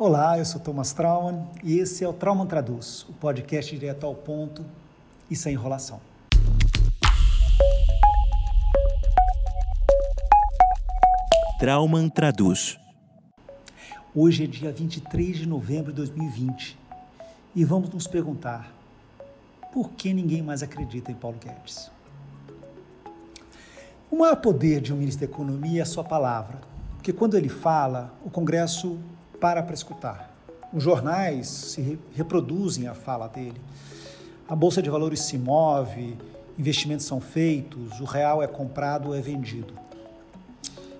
Olá, eu sou Thomas Trauman e esse é o Trauman Traduz, o podcast direto ao ponto e sem enrolação. Trauman Traduz. Hoje é dia 23 de novembro de 2020 e vamos nos perguntar por que ninguém mais acredita em Paulo Guedes? O maior poder de um ministro da Economia é a sua palavra, porque quando ele fala, o Congresso para para escutar. Os jornais se reproduzem a fala dele. A bolsa de valores se move, investimentos são feitos, o real é comprado ou é vendido.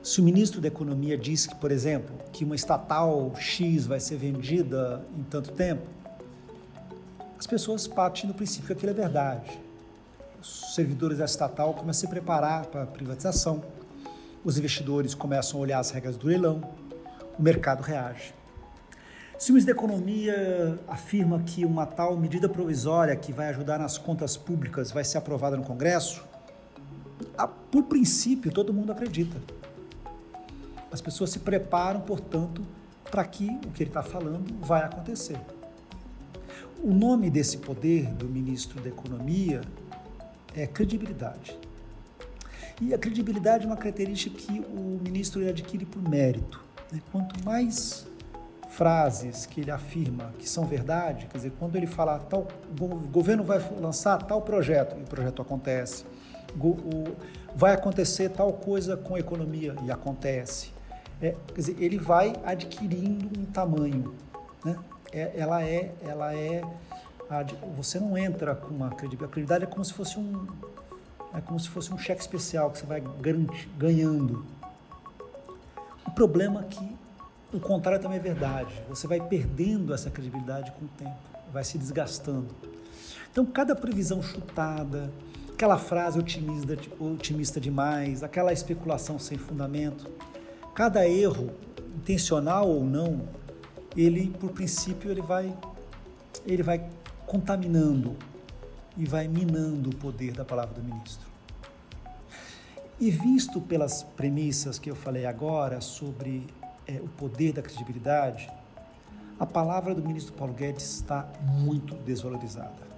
Se o ministro da Economia diz que, por exemplo, que uma estatal X vai ser vendida em tanto tempo, as pessoas partem do princípio que aquilo é verdade. Os servidores da estatal começam a se preparar para a privatização, os investidores começam a olhar as regras do leilão, o mercado reage. Se o ministro da Economia afirma que uma tal medida provisória que vai ajudar nas contas públicas vai ser aprovada no Congresso, por princípio todo mundo acredita. As pessoas se preparam, portanto, para que o que ele está falando vai acontecer. O nome desse poder do ministro da Economia é credibilidade. E a credibilidade é uma característica que o ministro adquire por mérito. Quanto mais frases que ele afirma que são verdade, quer dizer, quando ele fala tal, o governo vai lançar tal projeto e o projeto acontece, vai acontecer tal coisa com a economia e acontece. É, quer dizer, ele vai adquirindo um tamanho, né? É, ela é, ela é, você não entra com uma credibilidade. A credibilidade é como se fosse um, é como se fosse um cheque especial que você vai ganhando. O problema é que o contrário também é verdade. Você vai perdendo essa credibilidade com o tempo, vai se desgastando. Então, cada previsão chutada, aquela frase otimista, otimista demais, aquela especulação sem fundamento, cada erro, intencional ou não, ele, por princípio, ele vai, ele vai contaminando e vai minando o poder da palavra do ministro. E visto pelas premissas que eu falei agora sobre é, o poder da credibilidade, a palavra do ministro Paulo Guedes está muito desvalorizada.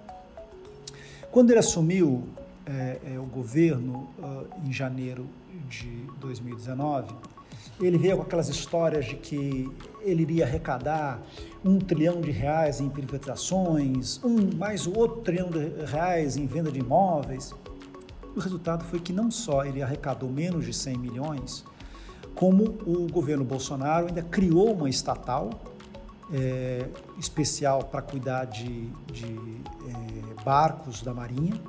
Quando ele assumiu é, é, o governo uh, em janeiro de 2019, ele veio com aquelas histórias de que ele iria arrecadar um trilhão de reais em privatizações, um mais outro trilhão de reais em venda de imóveis. O resultado foi que não só ele arrecadou menos de 100 milhões, como o governo Bolsonaro ainda criou uma estatal é, especial para cuidar de, de é, barcos da Marinha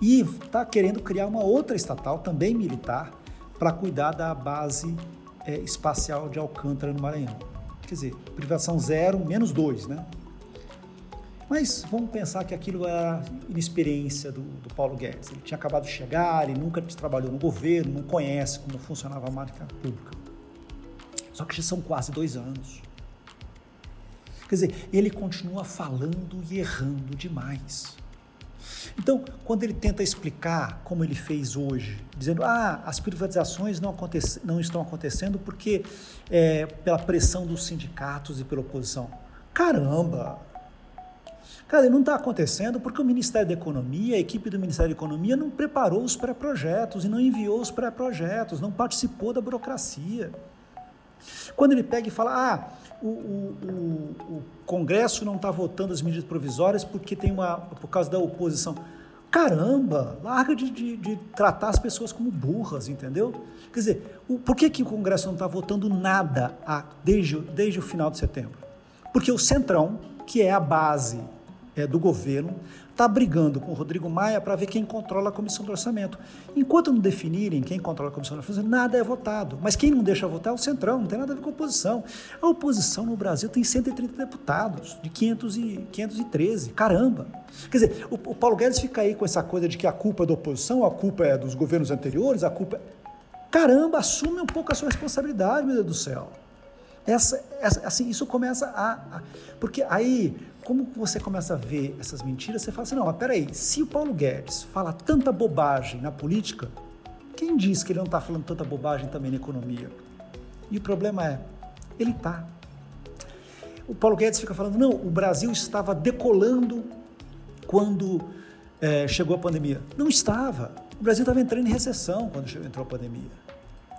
e está querendo criar uma outra estatal, também militar, para cuidar da base é, espacial de Alcântara, no Maranhão. Quer dizer, privação zero, menos dois, né? Mas vamos pensar que aquilo era inexperiência do, do, Paulo Guedes. Ele tinha acabado de chegar, ele nunca trabalhou no governo, não conhece como funcionava a marca pública. Só que já são quase dois anos. Quer dizer, ele continua falando e errando demais. Então, quando ele tenta explicar, como ele fez hoje, dizendo ah, as privatizações não, não estão acontecendo porque é, pela pressão dos sindicatos e pela oposição. Caramba! Cara, não está acontecendo porque o Ministério da Economia, a equipe do Ministério da Economia não preparou os pré-projetos e não enviou os pré-projetos, não participou da burocracia. Quando ele pega e fala, ah, o, o, o, o Congresso não está votando as medidas provisórias porque tem uma, por causa da oposição. Caramba, larga de, de, de tratar as pessoas como burras, entendeu? Quer dizer, por que, que o Congresso não está votando nada a, desde, desde o final de setembro? Porque o Centrão, que é a base é, do governo está brigando com o Rodrigo Maia para ver quem controla a comissão do orçamento. Enquanto não definirem quem controla a comissão do orçamento, nada é votado. Mas quem não deixa votar é o Centrão, não tem nada a ver com a oposição. A oposição no Brasil tem 130 deputados, de 500 e, 513. Caramba! Quer dizer, o, o Paulo Guedes fica aí com essa coisa de que a culpa é da oposição, a culpa é dos governos anteriores, a culpa é... Caramba, assume um pouco a sua responsabilidade, meu Deus do céu. Essa, essa, assim, isso começa a, a, Porque aí, como você começa a ver essas mentiras, você fala assim: não, mas peraí, se o Paulo Guedes fala tanta bobagem na política, quem diz que ele não está falando tanta bobagem também na economia? E o problema é: ele está. O Paulo Guedes fica falando, não, o Brasil estava decolando quando é, chegou a pandemia. Não estava. O Brasil estava entrando em recessão quando entrou a pandemia.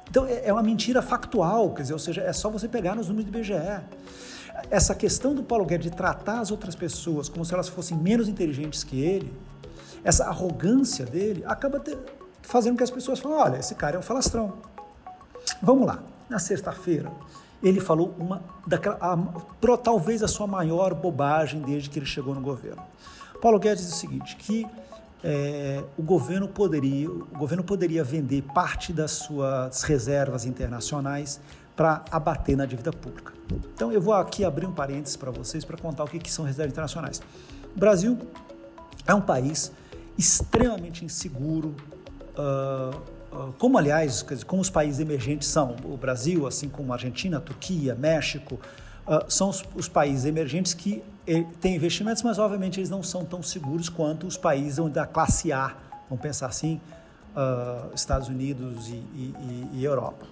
Então é, é uma mentira factual, quer dizer, ou seja, é só você pegar nos números do IBGE. Essa questão do Paulo Guedes de tratar as outras pessoas como se elas fossem menos inteligentes que ele, essa arrogância dele, acaba ter, fazendo que as pessoas falem: olha, esse cara é um falastrão. Vamos lá, na sexta-feira, ele falou uma daquela, a, pro, talvez a sua maior bobagem desde que ele chegou no governo. Paulo Guedes diz o seguinte, que é, o governo poderia o governo poderia vender parte das suas reservas internacionais para abater na dívida pública. Então eu vou aqui abrir um parênteses para vocês para contar o que, que são reservas internacionais. O Brasil é um país extremamente inseguro, uh, uh, como aliás, como os países emergentes são. O Brasil, assim como a Argentina, a Turquia, México, uh, são os, os, países emergentes que eh, têm investimentos, mas obviamente eles não são tão seguros quanto os países da classe A, vamos pensar assim, Estados Unidos e, e, e Europa.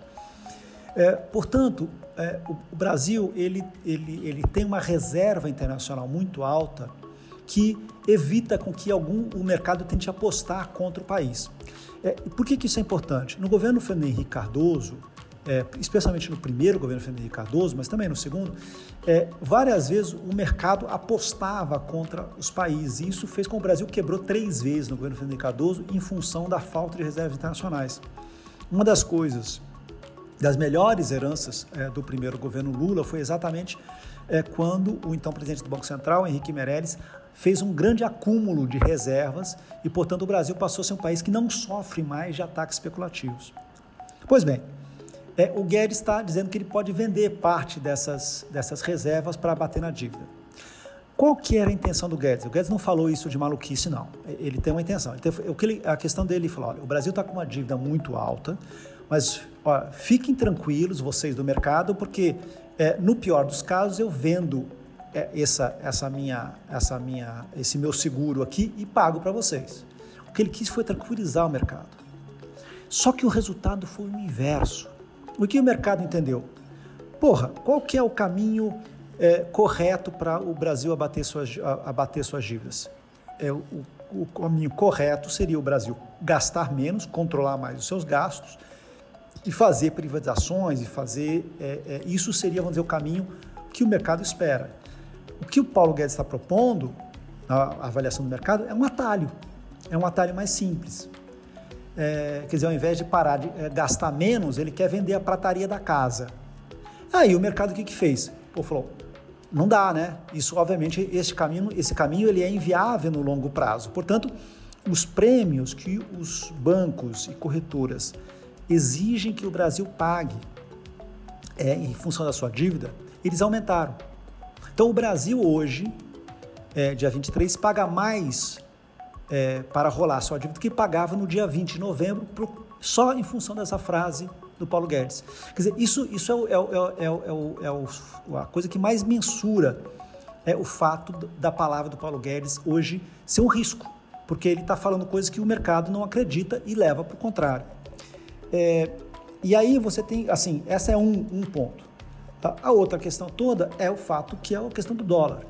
É, portanto, é, o, o, Brasil ele, ele, ele tem uma reserva internacional muito alta que evita com que algum o mercado tente apostar contra o país. É, por que, que isso é importante? No governo Fernando Henrique Cardoso, é, especialmente no primeiro governo Fernando Henrique Cardoso, mas também no segundo, é, várias vezes o mercado apostava contra os países. E isso fez com que o Brasil quebrou três vezes no governo Fernando Henrique Cardoso em função da falta de reservas internacionais. Uma das coisas, das melhores heranças é, do primeiro governo Lula foi exatamente é, quando o então presidente do Banco Central, Henrique Meirelles, fez um grande acúmulo de reservas e, portanto, o Brasil passou a ser um país que não sofre mais de ataques especulativos. Pois bem, é, o Guedes está dizendo que ele pode vender parte dessas, dessas reservas para bater na dívida. Qual que era a intenção do Guedes? O Guedes não falou isso de maluquice, não. Ele tem uma intenção. A questão dele, ele falou, olha, o Brasil está com uma dívida muito alta, mas ó, fiquem tranquilos, vocês do mercado, porque é, no pior dos casos eu vendo é, essa, essa minha, essa minha, esse meu seguro aqui e pago para vocês. O que ele quis foi tranquilizar o mercado. Só que o resultado foi o inverso. O que o mercado entendeu? Porra, qual que é o caminho é, correto para o Brasil abater suas, abater suas dívidas? É, o, o caminho correto seria o Brasil gastar menos, controlar mais os seus gastos e fazer privatizações e fazer é, é, isso seria vamos dizer o caminho que o mercado espera o que o Paulo Guedes está propondo na avaliação do mercado é um atalho, é um atalho mais simples. É, quer dizer, ao invés de parar de é, gastar menos, ele quer vender a prataria da casa. Aí o mercado o que, que fez? Pô, falou, não dá, né? Isso, obviamente, esse caminho, esse caminho ele é inviável no longo prazo. Portanto, os prêmios que os bancos e corretoras exigem que o Brasil pague é, em função da sua dívida, eles aumentaram. Então, o Brasil hoje, é, dia 23, paga mais é, para rolar sua dívida que pagava no dia 20 de novembro, só em função dessa frase do Paulo Guedes. Quer dizer, isso, isso é, é, é, é, é a coisa que mais mensura é o fato da palavra do Paulo Guedes hoje ser um risco, porque ele está falando coisas que o mercado não acredita e leva para o contrário. É, e aí você tem, assim, essa é um, um ponto. A outra questão toda é o fato que é a questão do dólar.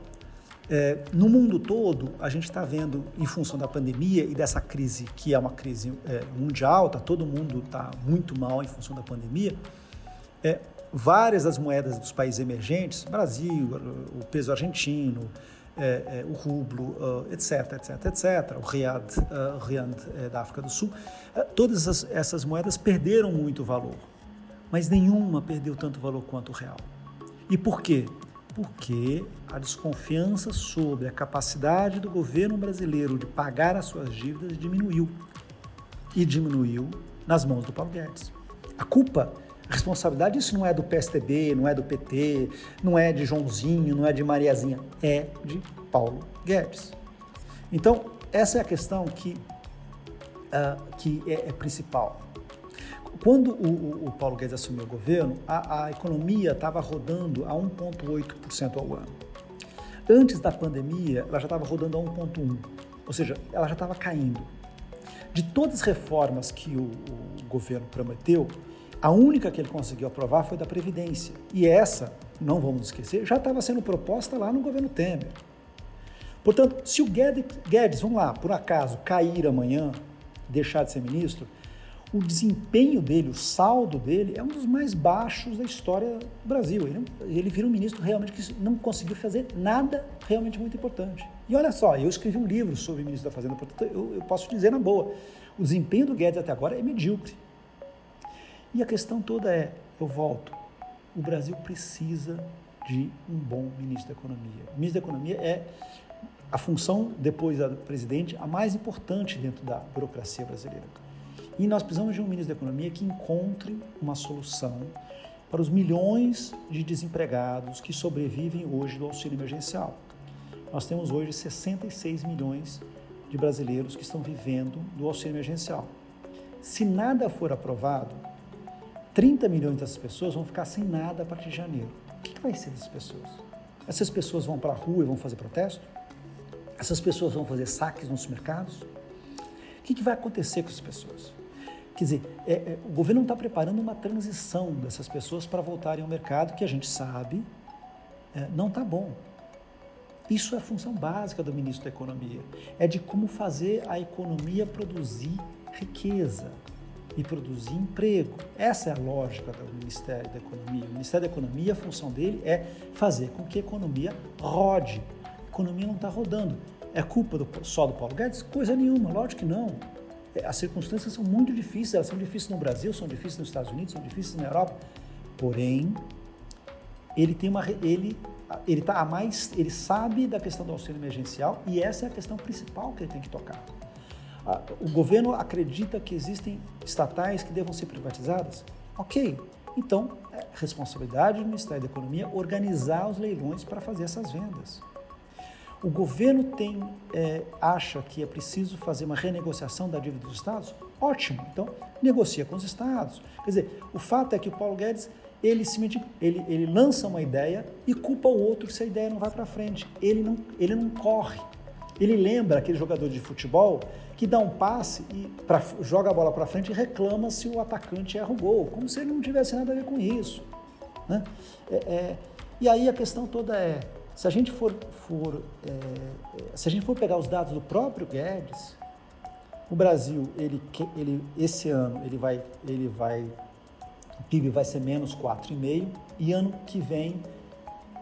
É, no mundo todo, a gente está vendo, em função da pandemia e dessa crise, que é uma crise é, mundial, tá, todo mundo está muito mal em função da pandemia, é, várias das moedas dos países emergentes, Brasil, o peso argentino, é, é, o rublo, etc, etc, etc, o riad, uh, riand é, da África do Sul, todas essas, essas moedas perderam muito valor mas nenhuma perdeu tanto valor quanto o real. E por quê? Porque a desconfiança sobre a capacidade do governo brasileiro de pagar as suas dívidas diminuiu. E diminuiu nas mãos do Paulo Guedes. A culpa, a responsabilidade disso não é do PSDB, não é do PT, não é de Joãozinho, não é de Mariazinha, é de Paulo Guedes. Então, essa é a questão que, uh, que é, é principal. Quando o, o, Paulo Guedes assumiu o governo, a, a economia estava rodando a 1,8% ao ano. Antes da pandemia, ela já estava rodando a 1,1%, ou seja, ela já estava caindo. De todas as reformas que o, o governo prometeu, a única que ele conseguiu aprovar foi da Previdência. E essa não vamos esquecer, já estava sendo proposta lá no governo Temer. Portanto, se o Guedes, Guedes, vamos lá, por acaso cair amanhã, deixar de ser ministro, o desempenho dele, o saldo dele, é um dos mais baixos da história do Brasil. Ele, ele vira um ministro realmente que não conseguiu fazer nada realmente muito importante. E olha só, eu escrevi um livro sobre o ministro da Fazenda, portanto, eu, eu posso dizer na boa, o desempenho do Guedes até agora é medíocre. E a questão toda é, eu volto, o Brasil precisa de um bom ministro da Economia. O ministro da Economia é a função, depois da presidente, a mais importante dentro da burocracia brasileira. E nós precisamos de um ministro da Economia que encontre uma solução para os milhões de desempregados que sobrevivem hoje do auxílio emergencial. Nós temos hoje 66 milhões de brasileiros que estão vivendo do auxílio emergencial. Se nada for aprovado, 30 milhões dessas pessoas vão ficar sem nada a partir de janeiro. O que vai ser dessas pessoas? Essas pessoas vão para a rua e vão fazer protesto? Essas pessoas vão fazer saques nos mercados? O que vai acontecer com essas pessoas? Quer dizer, é, é, o governo está preparando uma transição dessas pessoas para voltarem ao mercado que a gente sabe é, não está bom. Isso é a função básica do ministro da Economia. É de como fazer a economia produzir riqueza e produzir emprego. Essa é a lógica do Ministério da Economia. O Ministério da Economia, a função dele é fazer com que a economia rode. A economia não está rodando. É culpa do, só do Paulo Guedes? Coisa nenhuma, lógico que não. As circunstâncias são muito difíceis, elas são difíceis no Brasil, são difíceis nos Estados Unidos, são difíceis na Europa. Porém, ele tem uma ele ele tá a mais ele sabe da questão do auxílio emergencial e essa é a questão principal que ele tem que tocar. O governo acredita que existem estatais que devam ser privatizadas? Ok, então é responsabilidade do Ministério da Economia organizar os leilões para fazer essas vendas. O governo tem, é, acha que é preciso fazer uma renegociação da dívida dos estados? Ótimo, então negocia com os estados. Quer dizer, o fato é que o Paulo Guedes ele, se, ele, ele lança uma ideia e culpa o outro se a ideia não vai para frente. Ele não, ele não corre. Ele lembra aquele jogador de futebol que dá um passe e pra, joga a bola para frente e reclama se o atacante erra o gol, como se ele não tivesse nada a ver com isso. Né? É, é, e aí a questão toda é, se a gente for, for é, é, se a gente for pegar os dados do próprio Guedes, o Brasil, ele, ele, esse ano, ele vai, ele vai, o PIB vai ser menos 4,5 e ano que vem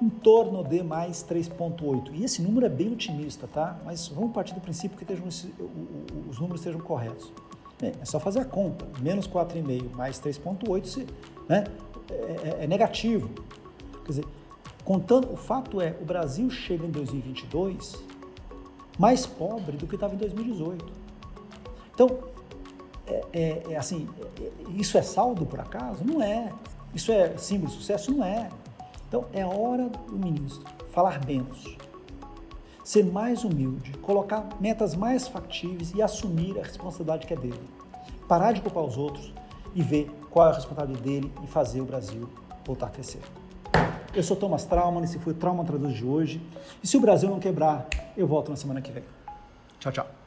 em torno de mais 3,8. E esse número é bem otimista, tá? Mas vamos partir do princípio que estejam, os números estejam corretos. Bem, é só fazer a conta. Menos 4,5 mais 3,8 né, é, é, é negativo. Quer dizer, Contando, o fato é, o Brasil chega em 2022 mais pobre do que estava em 2018. Então, é, é, é assim, é, isso é saldo por acaso? Não é. Isso é símbolo de sucesso? Não é. Então, é hora do ministro falar menos, ser mais humilde, colocar metas mais factíveis e assumir a responsabilidade que é dele. Parar de culpar os outros e ver qual é a responsabilidade dele e fazer o Brasil voltar a crescer. Eu sou Thomas Trauman, esse foi o Trauma Traduz de hoje. E se o Brasil não quebrar, eu volto na semana que vem. Tchau, tchau.